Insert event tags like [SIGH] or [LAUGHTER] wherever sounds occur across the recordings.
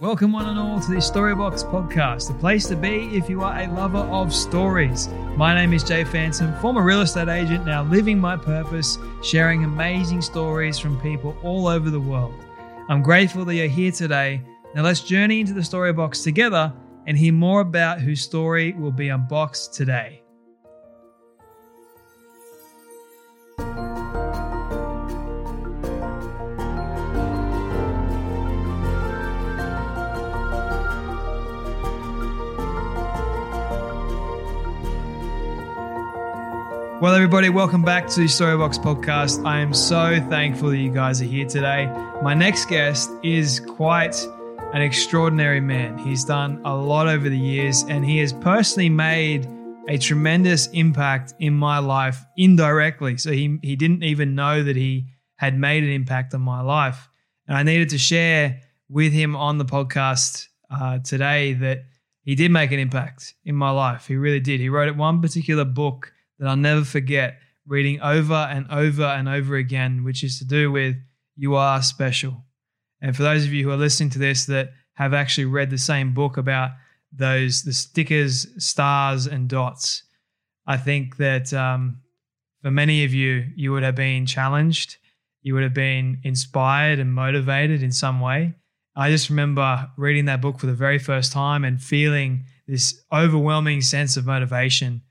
Welcome, one and all, to the Storybox podcast, the place to be if you are a lover of stories. My name is Jay Phantom, former real estate agent, now living my purpose, sharing amazing stories from people all over the world. I'm grateful that you're here today. Now, let's journey into the Storybox together and hear more about whose story will be unboxed today. Well, everybody, welcome back to Storybox podcast. I am so thankful that you guys are here today. My next guest is quite an extraordinary man. He's done a lot over the years and he has personally made a tremendous impact in my life indirectly. So he, he didn't even know that he had made an impact on my life. And I needed to share with him on the podcast uh, today that he did make an impact in my life. He really did. He wrote one particular book that I'll never forget reading over and over and over again, which is to do with you are special. And for those of you who are listening to this that have actually read the same book about those the stickers, stars, and dots, I think that um, for many of you, you would have been challenged, you would have been inspired and motivated in some way. I just remember reading that book for the very first time and feeling this overwhelming sense of motivation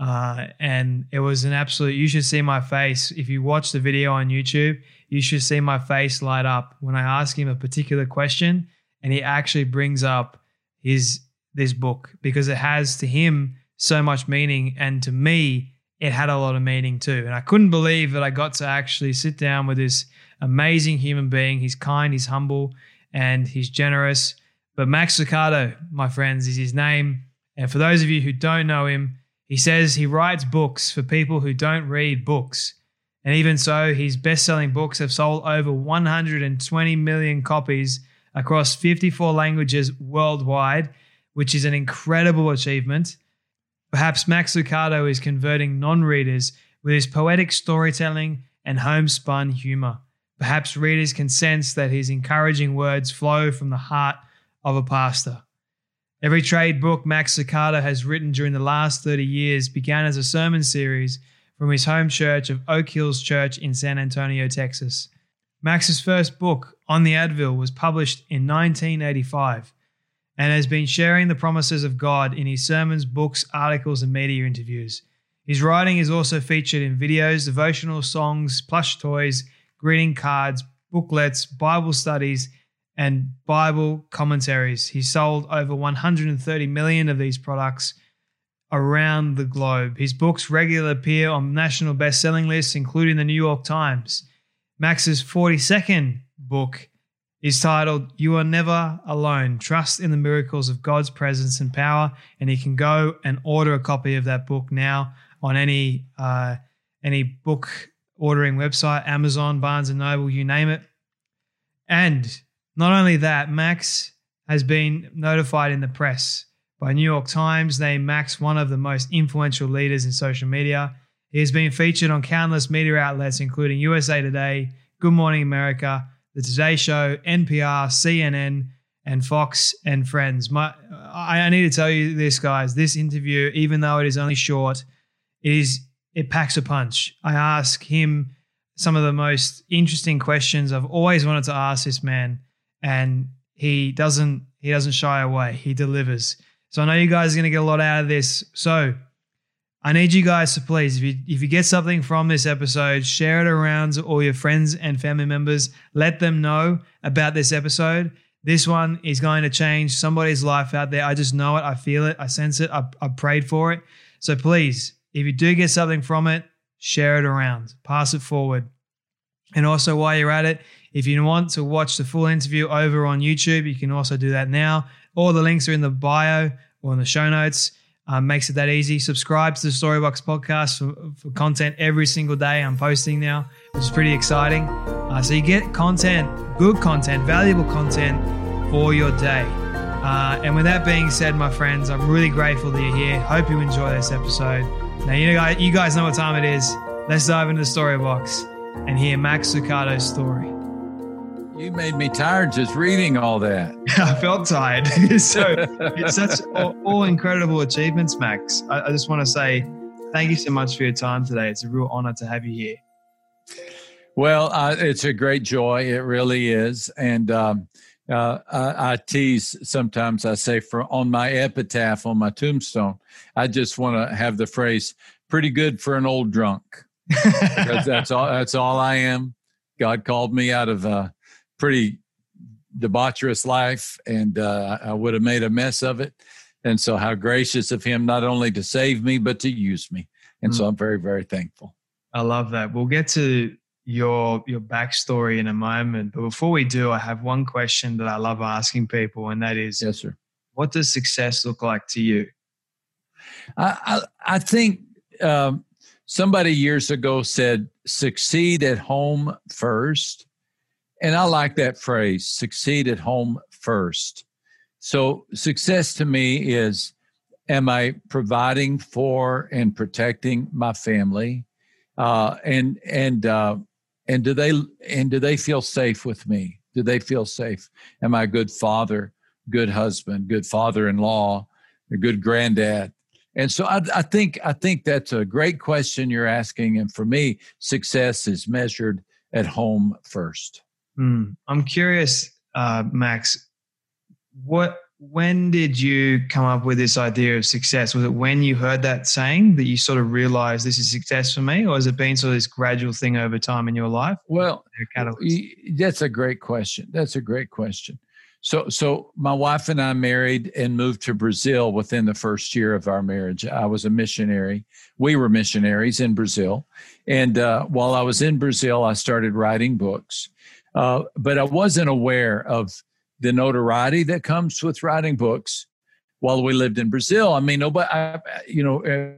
uh, and it was an absolute, you should see my face. If you watch the video on YouTube, you should see my face light up when I ask him a particular question and he actually brings up his this book because it has to him so much meaning and to me it had a lot of meaning too. And i couldn't believe that i got to actually sit down with this amazing human being. He's kind he's humble and he's generous. But max lucado my friends is his name. And for those of you who don't know him he says he writes books for people who don't read books. And even so, his best selling books have sold over 120 million copies across 54 languages worldwide, which is an incredible achievement. Perhaps Max Lucado is converting non readers with his poetic storytelling and homespun humor. Perhaps readers can sense that his encouraging words flow from the heart of a pastor. Every trade book Max Lucado has written during the last 30 years began as a sermon series from his home church of Oak Hills Church in San Antonio, Texas. Max's first book, On the Anvil, was published in 1985 and has been sharing the promises of God in his sermons, books, articles, and media interviews. His writing is also featured in videos, devotional songs, plush toys, greeting cards, booklets, Bible studies, and Bible commentaries. He sold over 130 million of these products around the globe. His books regularly appear on national best-selling lists, including the New York Times. Max's 42nd book is titled You Are Never Alone. Trust in the miracles of God's presence and power. And you can go and order a copy of that book now on any uh, any book ordering website, Amazon, Barnes and Noble, you name it. And not only that, Max has been notified in the press by New York Times, named Max one of the most influential leaders in social media. He has been featured on countless media outlets, including USA Today, Good Morning America, The Today Show, NPR, CNN, and Fox and Friends. My, I, need to tell you this, guys. This interview, even though it is only short, it is it packs a punch. I ask him some of the most interesting questions I've always wanted to ask this man and he doesn't he doesn't shy away. He delivers. So I know you guys are going to get a lot out of this. So I need you guys to please, if you if you get something from this episode, share it around to all your friends and family members. Let them know about this episode. This one is going to change somebody's life out there. I just know it. I feel it. I sense it. I, I prayed for it. So please, if you do get something from it, share it around, pass it forward. And also, while you're at it, if you want to watch the full interview over on YouTube, you can also do that now. All the links are in the bio or in the show notes. Um, makes it that easy. Subscribe to the Storybox podcast for, for, content every single day. I'm posting now, which is pretty exciting. Uh, so you get content, good content, valuable content for your day. Uh, and with that being said, my friends, I'm really grateful that you're here. Hope you enjoy this episode. Now, you, know, you guys know what time it is. Let's dive into the Storybox and hear Max Lucado's story. You made me tired just reading all that. [LAUGHS] I felt tired. [LAUGHS] [LAUGHS] so it's such all, all, incredible achievements, Max. I, I just want to say thank you so much for your time today. It's a real honor to have you here. Well, uh, it's a great joy. It really is. And um, uh, I, I, tease sometimes. I say for on my epitaph on my tombstone, I just want to have the phrase "pretty good for an old drunk," because that's all. That's all I am. God called me out of uh, pretty debaucherous life, and uh, I would have made a mess of it. And so, how gracious of him not only to save me, but to use me. And mm. so, I'm very, very thankful. I love that. We'll get to your your backstory in a moment, but before we do, I have one question that I love asking people, and that is, yes, sir. What does success look like to you? I I, I think um, somebody years ago said, "Succeed at home first, and I like that phrase, succeed at home first. So, success to me is am I providing for and protecting my family? Uh, and and uh, and do they and do they feel safe with me? Do they feel safe? Am I a good father, good husband, good father-in-law, a good granddad? And so I, I think I think that's a great question you're asking. And for me, success is measured at home first. Mm. I'm curious, uh, Max. What when did you come up with this idea of success? Was it when you heard that saying that you sort of realized this is success for me, or has it been sort of this gradual thing over time in your life? Well, that's a great question. That's a great question. So, so my wife and I married and moved to Brazil within the first year of our marriage. I was a missionary. We were missionaries in Brazil, and uh, while I was in Brazil, I started writing books. Uh, but I wasn't aware of the notoriety that comes with writing books while we lived in Brazil. I mean, nobody, I, you know,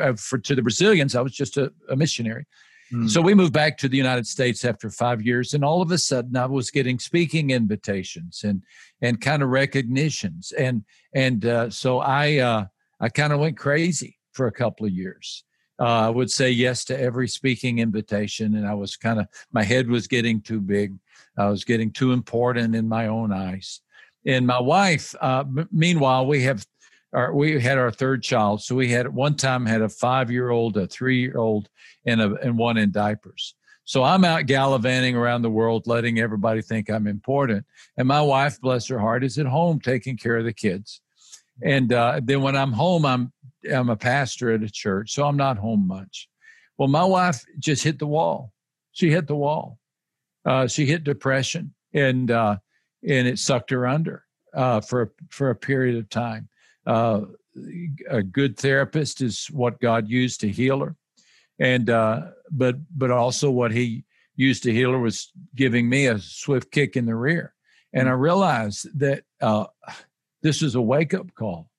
uh, for to the Brazilians, I was just a, a missionary. Mm. So we moved back to the United States after five years, and all of a sudden, I was getting speaking invitations and and kind of recognitions, and and uh, so I uh, I kind of went crazy for a couple of years uh, I would say yes to every speaking invitation, and I was kind of my head was getting too big. I was getting too important in my own eyes. And my wife, uh, m- meanwhile, we have our, we had our third child, so we had at one time had a five year old, a three year old, and a and one in diapers. So I'm out gallivanting around the world, letting everybody think I'm important. And my wife, bless her heart, is at home taking care of the kids. And uh, then when I'm home, I'm I'm a pastor at a church, so I'm not home much. Well, my wife just hit the wall. She hit the wall. Uh, she hit depression, and uh, and it sucked her under uh, for for a period of time. Uh, a good therapist is what God used to heal her, and uh, but but also what He used to heal her was giving me a swift kick in the rear, and I realized that uh, this was a wake up call.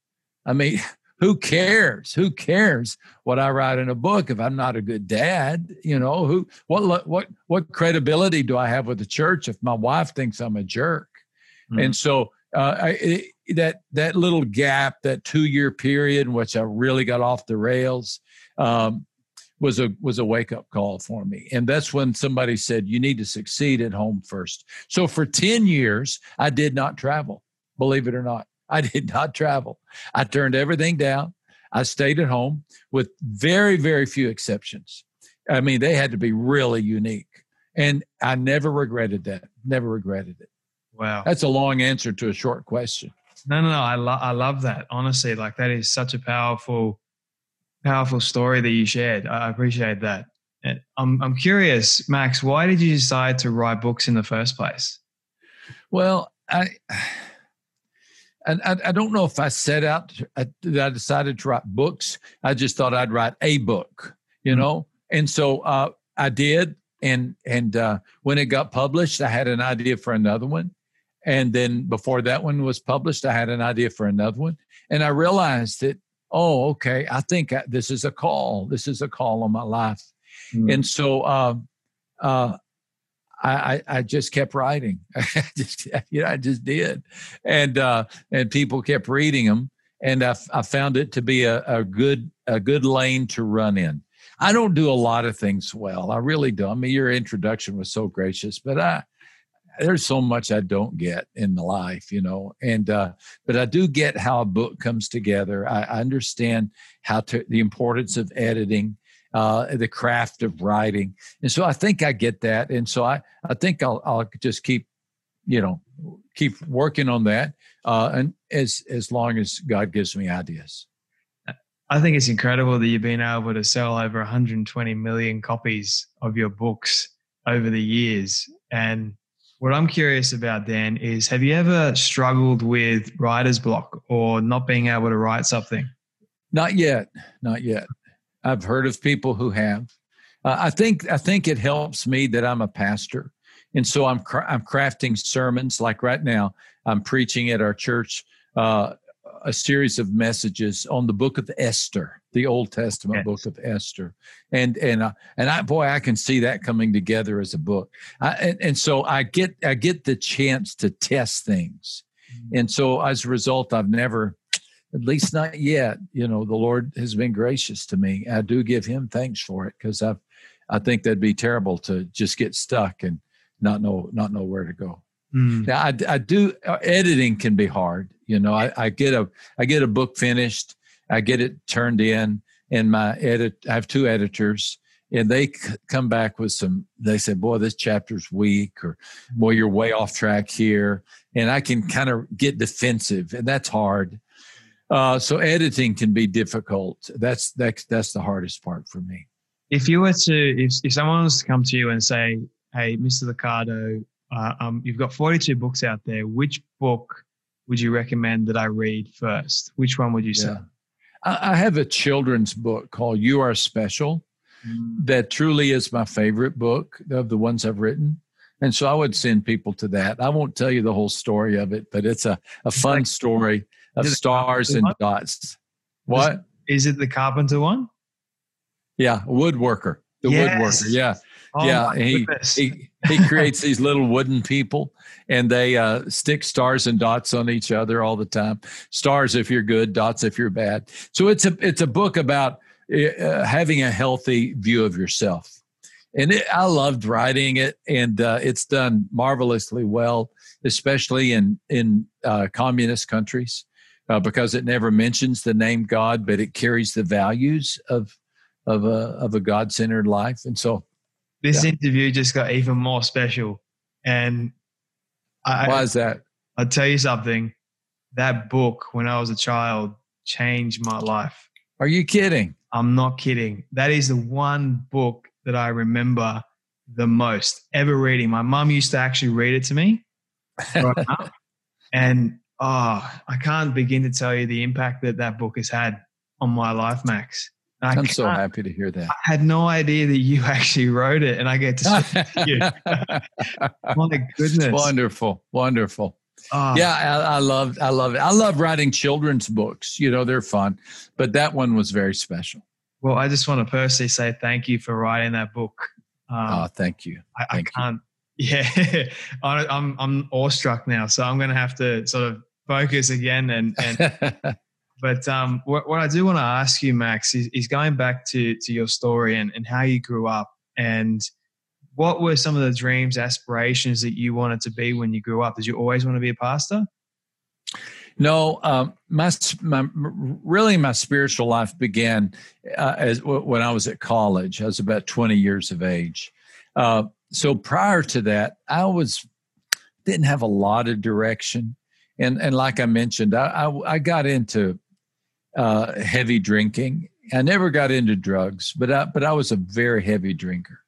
I mean, [LAUGHS] who cares? Who cares what I write in a book if I'm not a good dad? You know, who what what what credibility do I have with the church if my wife thinks I'm a jerk? Mm-hmm. And so uh, I, it, that that little gap, that two year period in which I really got off the rails, um, was a was a wake up call for me. And that's when somebody said, "You need to succeed at home first. So for ten years, I did not travel. Believe it or not. I did not travel. I turned everything down. I stayed at home with very, very few exceptions. I mean, they had to be really unique. And I never regretted that. Never regretted it. Wow. That's a long answer to a short question. No, no, no. I, lo- I love that. Honestly, like that is such a powerful powerful story that you shared. I appreciate that. And I'm I'm curious, Max. Why did you decide to write books in the first place? Well, I. And I, I don't know if I set out I, I decided to write books. I just thought I'd write a book, you mm-hmm. know. And so uh, I did, and and uh, when it got published, I had an idea for another one, and then before that one was published, I had an idea for another one, and I realized that oh, okay, I think I, this is a call. This is a call on my life, mm-hmm. and so uh, uh, I, I, just kept writing. [LAUGHS] I just, you know, I just did, and uh, and people kept reading them, and I, I found it to be a, a good a good lane to run in. I don't do a lot of things well. I really don't. I mean, your introduction was so gracious, but I there's so much I don't get in the life, you know. And uh, but I do get how a book comes together. I, I understand how to the importance of editing, uh, the craft of writing, and so I think I get that. And so I I think I'll I'll just keep, you know, keep working on that, uh, and as as long as God gives me ideas. I think it's incredible that you've been able to sell over 120 million copies of your books over the years. And what I'm curious about, Dan, is have you ever struggled with writer's block or not being able to write something? Not yet. Not yet. I've heard of people who have. Uh, I think I think it helps me that I'm a pastor, and so I'm cra- I'm crafting sermons. Like right now, I'm preaching at our church uh, a series of messages on the book of Esther, the Old Testament yes. book of Esther, and and uh, and I boy, I can see that coming together as a book. I, and, and so I get I get the chance to test things, mm-hmm. and so as a result, I've never, at least not yet, you know, the Lord has been gracious to me. I do give Him thanks for it because I've I think that'd be terrible to just get stuck and not know not know where to go. Mm. Now, I, I do uh, editing can be hard. You know, I, I get a I get a book finished, I get it turned in, and my edit. I have two editors, and they c- come back with some. They say, "Boy, this chapter's weak," or "Boy, you're way off track here," and I can kind of get defensive, and that's hard. Uh, so editing can be difficult. That's that's that's the hardest part for me. If you were to, if if someone was to come to you and say, "Hey, Mr. Lucado, uh, um, you've got 42 books out there. Which book would you recommend that I read first? Which one would you say? I have a children's book called You Are Special mm. that truly is my favorite book of the ones I've written. And so I would send people to that. I won't tell you the whole story of it, but it's a, a fun story of stars and one? dots. What? Is, it the carpenter one? Yeah, woodworker. The yes. woodworker. Yeah. Oh yeah, he, he, he creates these little wooden people, and they uh, stick stars and dots on each other all the time. Stars if you're good, dots if you're bad. So it's a it's a book about uh, having a healthy view of yourself, and it, I loved writing it, and uh, it's done marvelously well, especially in in uh, communist countries, uh, because it never mentions the name God, but it carries the values of of a of a God centered life, and so this yeah. interview just got even more special. And I, why is that? I'll tell you something. That book, when I was a child, changed my life. Are you kidding? I'm not kidding. That is the one book that I remember the most ever reading. My mum used to actually read it to me. [LAUGHS] and oh, I can't begin to tell you the impact that that book has had on my life, Max. I am so happy to hear that. I had no idea that you [LAUGHS] actually wrote it, and I get to see you. [LAUGHS] My goodness! Wonderful, wonderful. Oh. Yeah, I, I love, I love it. I love writing children's books. You know, they're fun, but that one was very special. Well, I just want to personally say thank you for writing that book. Um, oh, thank you. I, thank I can't. You. Yeah, [LAUGHS] I'm I'm awestruck now, so I'm going to have to sort of focus again and and [LAUGHS] But um, what, what I do want to ask you, Max, is, is going back to, to your story and, and how you grew up and what were some of the dreams, aspirations that you wanted to be when you grew up? Did you always want to be a pastor? No, um, my, my really my spiritual life began uh, as when I was at college. I was about twenty years of age. Uh, so prior to that, I was didn't have a lot of direction, and and like I mentioned, I I, I got into uh, heavy drinking I never got into drugs, but I, but I was a very heavy drinker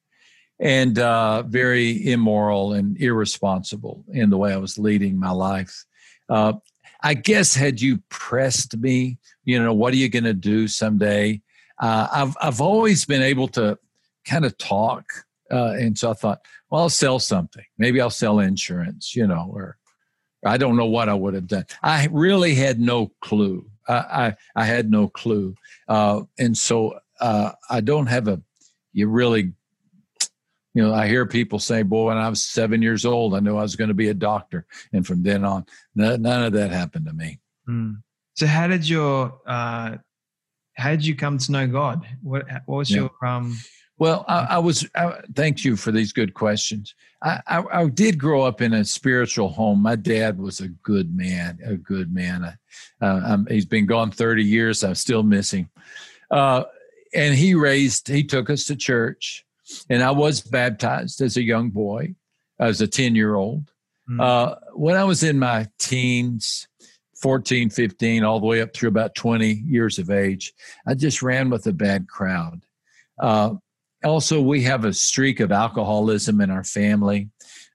and uh, very immoral and irresponsible in the way I was leading my life. Uh, I guess had you pressed me, you know, what are you going to do someday? Uh, I've I've always been able to kind of talk, uh, and so I thought, well, I'll sell something. Maybe I'll sell insurance, you know, or I don't know what I would have done. I really had no clue. I I, I had no clue, uh, and so uh, I don't have a. You really you know, I hear people say, "Boy, when I was seven years old, I knew I was going to be a doctor," and from then on, none, none of that happened to me. Mm. So, how did your uh, how did you come to know God? What, what was yeah. your um? Well, I, I was. I, thank you for these good questions. I, I, I, did grow up in a spiritual home. My dad was a good man, a good man. Uh, he's been gone thirty years. I'm still missing. Uh, and he raised. He took us to church and I was baptized as a young boy, as a 10 year old. Mm. Uh, when I was in my teens, 14, 15, all the way up through about 20 years of age, I just ran with a bad crowd. Uh, also, we have a streak of alcoholism in our family.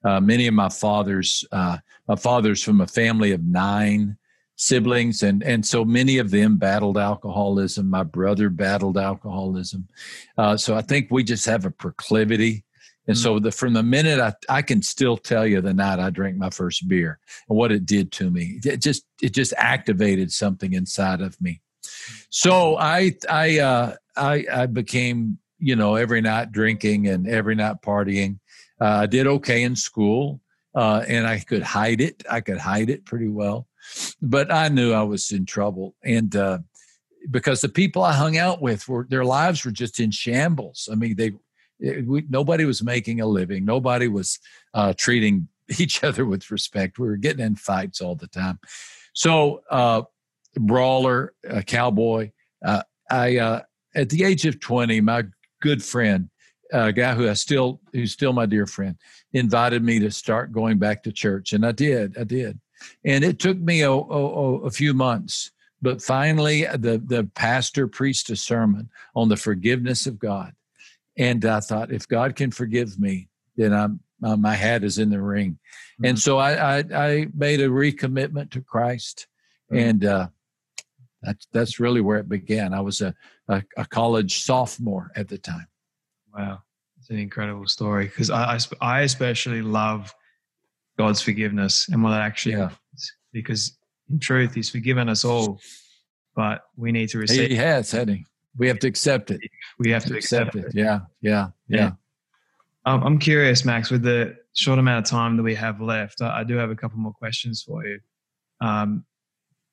Uh, many of my fathers, uh, my father's from a family of nine siblings and and so many of them battled alcoholism my brother battled alcoholism uh, so i think we just have a proclivity and mm-hmm. so the from the minute I, I can still tell you the night i drank my first beer and what it did to me it just it just activated something inside of me so i i uh i i became you know every night drinking and every night partying uh, i did okay in school uh, and i could hide it i could hide it pretty well but I knew I was in trouble, and uh, because the people I hung out with were their lives were just in shambles. I mean, they it, we, nobody was making a living, nobody was uh, treating [LAUGHS] each other with respect. We were getting in fights all the time. So, uh, brawler, cowboy. Uh, I at the age of twenty, my good friend, a guy who I still who's still my dear friend, invited me to start going back to church, and I did. I did. And it took me a, a, a few months, but finally the, the pastor preached a sermon on the forgiveness of God. And I thought, if God can forgive me, then I'm, uh, my hat is in the ring. Mm-hmm. And so I, I, I, made a recommitment to Christ. Mm-hmm. And uh, that's, that's really where it began. I was a, a, a college sophomore at the time. Wow. It's an incredible story because I, I, I especially love God's forgiveness and what that actually yeah. means. Because in truth, He's forgiven us all, but we need to receive. He has, He? We have to accept it. We have to, to accept, accept, it. it. Yeah, yeah, yeah. yeah. Um, I'm curious, Max, with the short amount of time that we have left, I, I do have a couple more questions for you. Um,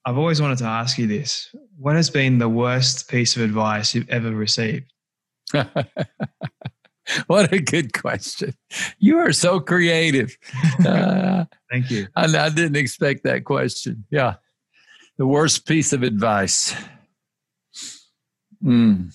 I've always wanted to ask you this. What has been the worst piece of advice you've ever received? [LAUGHS] what a good question. You are so creative. [LAUGHS] Uh, Thank you. I, I, didn't expect that question. Yeah. The worst piece of advice. Mm.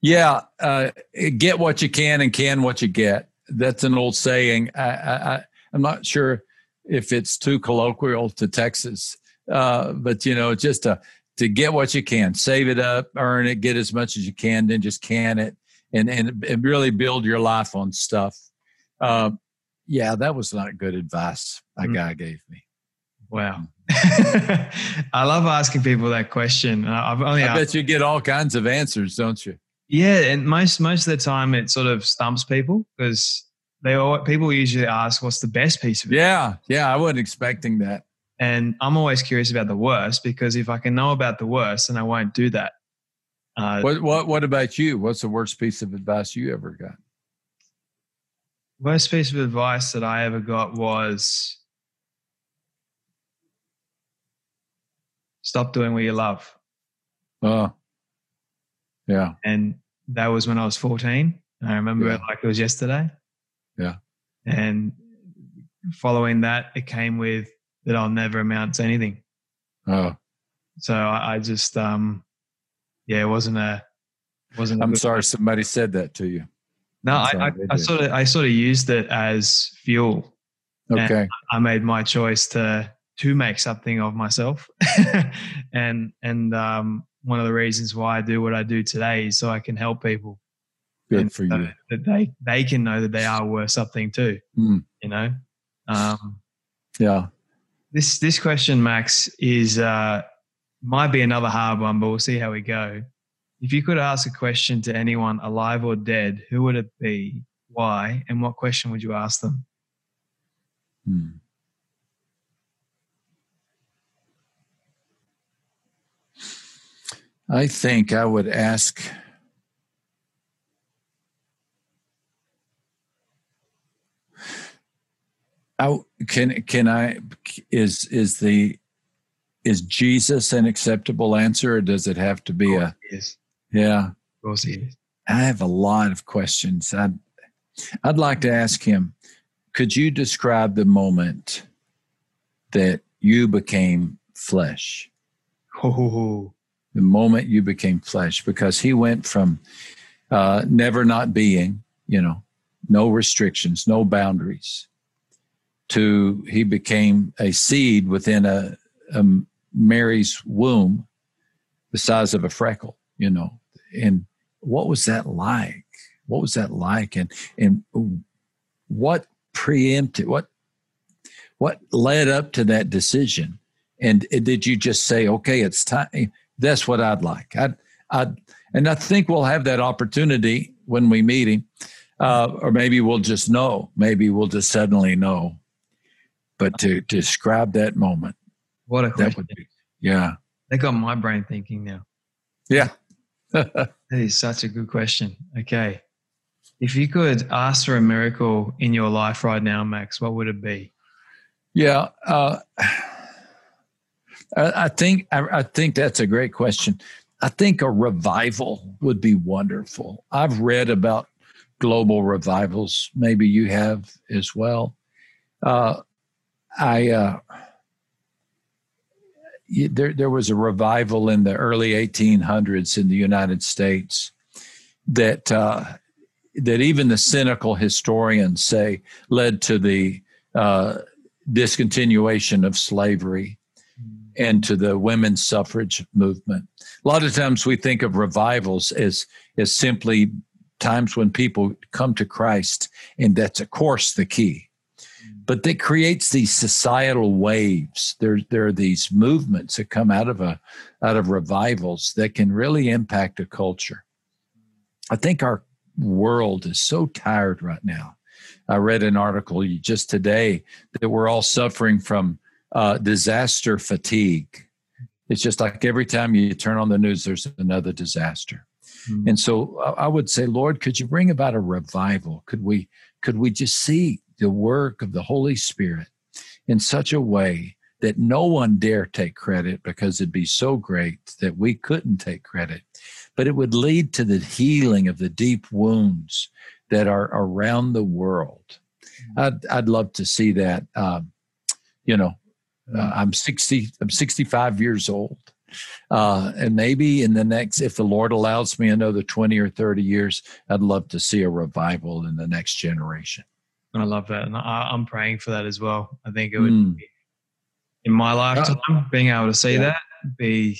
Yeah. Uh, get what you can and can what you get. That's an old saying. I, I, I'm not sure if it's too colloquial to Texas, uh, but you know, just a to get what you can, save it up, earn it, get as much as you can, then just can it, and and, and really build your life on stuff. Uh, yeah, that was not good advice a mm-hmm. guy gave me. Wow. Mm. [LAUGHS] I love asking people that question. I've only I bet you get all kinds of answers, don't you? Yeah, and most most of the time it sort of stumps people because they all, people usually ask, "What's the best piece of?" Yeah, yeah, I wasn't expecting that. And I'm always curious about the worst because if I can know about the worst, then I won't do that. Uh, what what what about you? What's the worst piece of advice you ever got? Worst piece of advice that I ever got was stop doing what you love. Oh, yeah. And that was when I was 14. I remember yeah. it like it was yesterday. Yeah. And following that, it came with that I'll never amount to anything. Oh. So I, I just, um, yeah, it wasn't a, wasn't. I'm sorry, somebody said that to you. No, I, I, I, sort of, I sort of used it as fuel. Okay. I made my choice to to make something of myself, [LAUGHS] and and um, one of the reasons why I do what I do today is so I can help people. Good for you. That they they can know that they are worth something too. Mm. You know. Um, Yeah. this this question, Max, is uh, might be another hard one, but we'll see how we go. If you could ask a question to anyone alive or dead, who would it be? Why? And what question would you ask them? Hmm. I think I would ask I, can can I is is the is Jesus an acceptable answer or does it have to be a Yes, yeah of course he is. I have a lot of questions. I'd, I'd like to ask him could you describe the moment that you became flesh? Oh, The moment you became flesh, because he went from uh, never not being, you know, no restrictions, no boundaries, to he became a seed within a, a Mary's womb the size of a freckle, you know. And what was that like? What was that like? And and what preempted what what led up to that decision? And did you just say, okay, it's time? That's what I'd like. I'd, I'd, and I think we'll have that opportunity when we meet him, uh, or maybe we'll just know. Maybe we'll just suddenly know. But to, to describe that moment, what a that question. would be, yeah, They got my brain thinking now. yeah. [LAUGHS] That is such a good question. Okay. If you could ask for a miracle in your life right now, Max, what would it be? Yeah, uh, I, I think I, I think that's a great question. I think a revival would be wonderful. I've read about global revivals. Maybe you have as well. Uh, I uh, there there was a revival in the early 1800s in the United States that uh, that even the cynical historians say led to the uh, discontinuation of slavery and to the women's suffrage movement. A lot of times we think of revivals as as simply times when people come to Christ, and that's of course the key. But that creates these societal waves. There, there are these movements that come out of a out of revivals that can really impact a culture. I think our world is so tired right now. I read an article just today that we're all suffering from uh, disaster fatigue. It's just like every time you turn on the news, there's another disaster. Mm. And so I I would say, Lord, could you bring about a revival? Could we could we just see the work of the Holy Spirit in such a way that no one dare take credit because it'd be so great that we couldn't take credit, but it would lead to the healing of the deep wounds that are around the world. I'd I'd love to see that. Um, you know, uh, I'm 60. I'm 65 years old, uh, and maybe in the next, if the Lord allows me another 20 or 30 years, I'd love to see a revival in the next generation. I love that. And I, I'm praying for that as well. I think it would, Mm. be, in my lifetime, being able to see Yeah. that be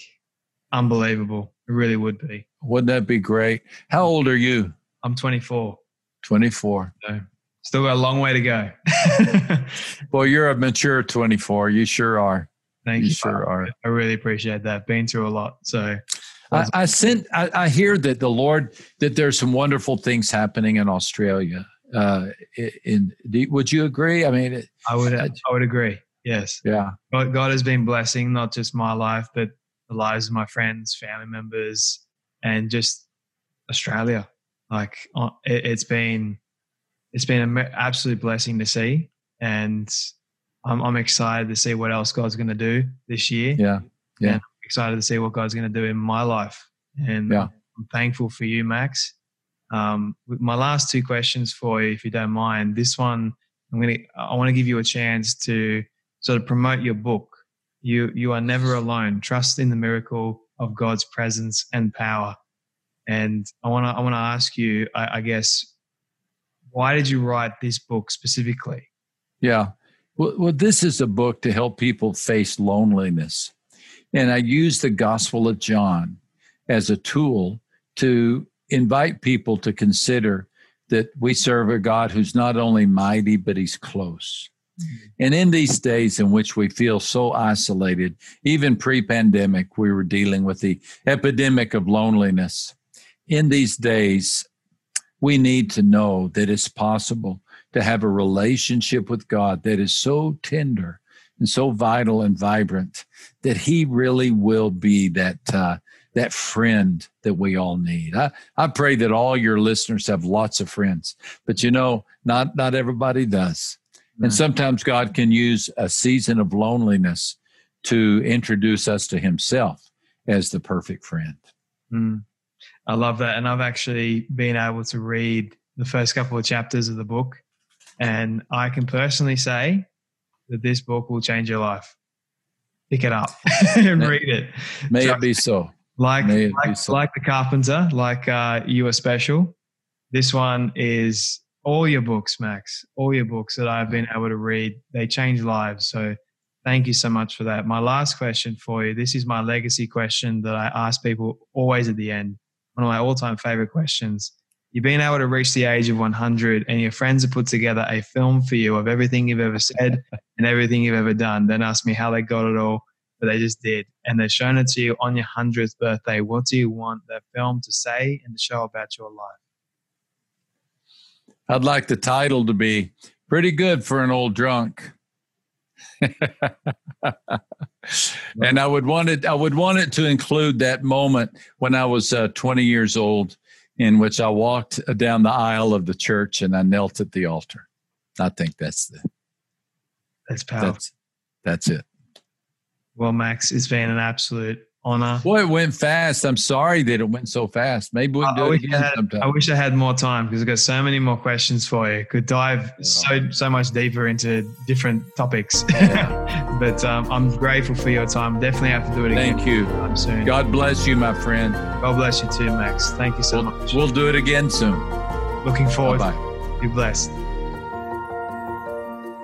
unbelievable. It really would be. Wouldn't that be great? How old are you? I'm 24, 24. so still got a long way to go. [LAUGHS] Well, you're a mature 24. You sure are. Thank You you. sure are. I really appreciate that. Been through a lot. So I, I sent. I, I hear that the Lord that there's some wonderful things happening in Australia. Uh, in, in would you agree? I mean, it, I would, I- would agree. Yes. yeah, God, God has been blessing not just my life, but the lives of my friends, family members, and just Australia. Like uh, it, it's been, it's been an absolute blessing to see, and I'm, I'm excited to see what else God's going to do this year. Yeah. Yeah, Excited to see what God's going to do in my life, and Yeah. I'm thankful for you, Max. Um, my last two questions for you, if you don't mind. This one, I'm gonna, I want to give you a chance to sort of promote your book. You you are never alone. Trust in the miracle of God's presence and power. And I want to I want to ask you, I, I guess, why did you write this book specifically? yeah. Well, well, this is a book to help people face loneliness, and I use the Gospel of John as a tool to invite people to consider that we serve a God who's not only mighty, but he's close. And in these days in which we feel so isolated, even pre pandemic, we were dealing with the epidemic of loneliness. In these days, we need to know that it's possible to have a relationship with God that is so tender and so vital and vibrant that He really will be that uh, that friend that we all need. I, I pray that all your listeners have lots of friends, but you know, not not everybody does. And sometimes God can use a season of loneliness to introduce us to Himself as the perfect friend. Mm. I love that. And I've actually been able to read the first couple of chapters of the book. And I can personally say that this book will change your life. Pick it up [LAUGHS] and may, read it. May it be so. Like, like, so. like, the carpenter, like uh, you are special. This one is all your books, Max, all your books that I've been able to read. They change lives. So thank you so much for that. My last question for you. This is my legacy question that I ask people always at the end. One of my all-time favorite questions. You've been able to reach the age of 100 and your friends have put together a film for you of everything you've ever said [LAUGHS] and everything you've ever done. Then ask me how they got it all, but they just did. And they've shown it to you on your 100th birthday. What do you want that film to say and to show about your life? I'd like the title to be pretty good for an old drunk. [LAUGHS] and I would want it. I would want it to include that moment when I was uh, 20 years old in which I walked down the aisle of the church and I knelt at the altar. I think that's the that's powerful. That's, that's it. Well, Max, it's been an absolute honor. Boy, it went fast. I'm sorry that it went so fast. Maybe we can do it again had, sometime. I wish I had more time because I've got so many more questions for you. Could dive oh. so so much deeper into different topics. Yeah. [LAUGHS] but um, I'm grateful for your time. Definitely have to do it again. Thank you. Soon. God bless you, my friend. God bless you too, Max. Thank you so we'll, much. We'll do it again soon. Looking forward. Bye. Be blessed.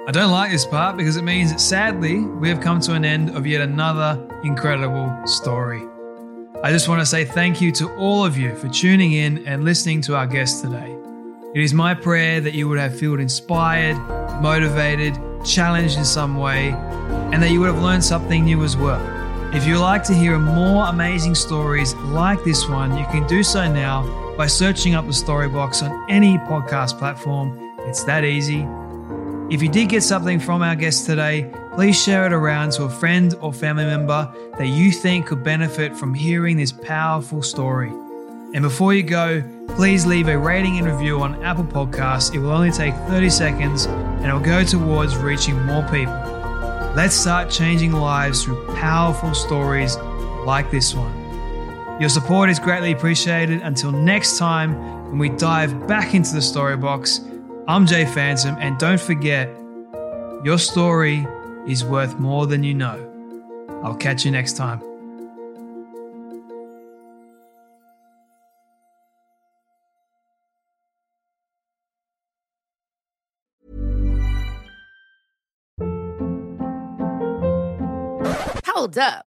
I don't like this part because it means that sadly we have come to an end of yet another incredible story. I just want to say thank you to all of you for tuning in and listening to our guest today. It is my prayer that you would have felt inspired, motivated, challenged in some way, and that you would have learned something new as well. If you'd like to hear more amazing stories like this one, you can do so now by searching up the Storybox on any podcast platform. It's that easy. If you did get something from our guest today, please share it around to a friend or family member that you think could benefit from hearing this powerful story. And before you go, please leave a rating and review on Apple Podcasts. It will only take 30 seconds and it will go towards reaching more people. Let's start changing lives through powerful stories like this one. Your support is greatly appreciated. Until next time, when we dive back into the story box, I'm Jay Phantom, and don't forget, your story is worth more than you know. I'll catch you next time. Hold up.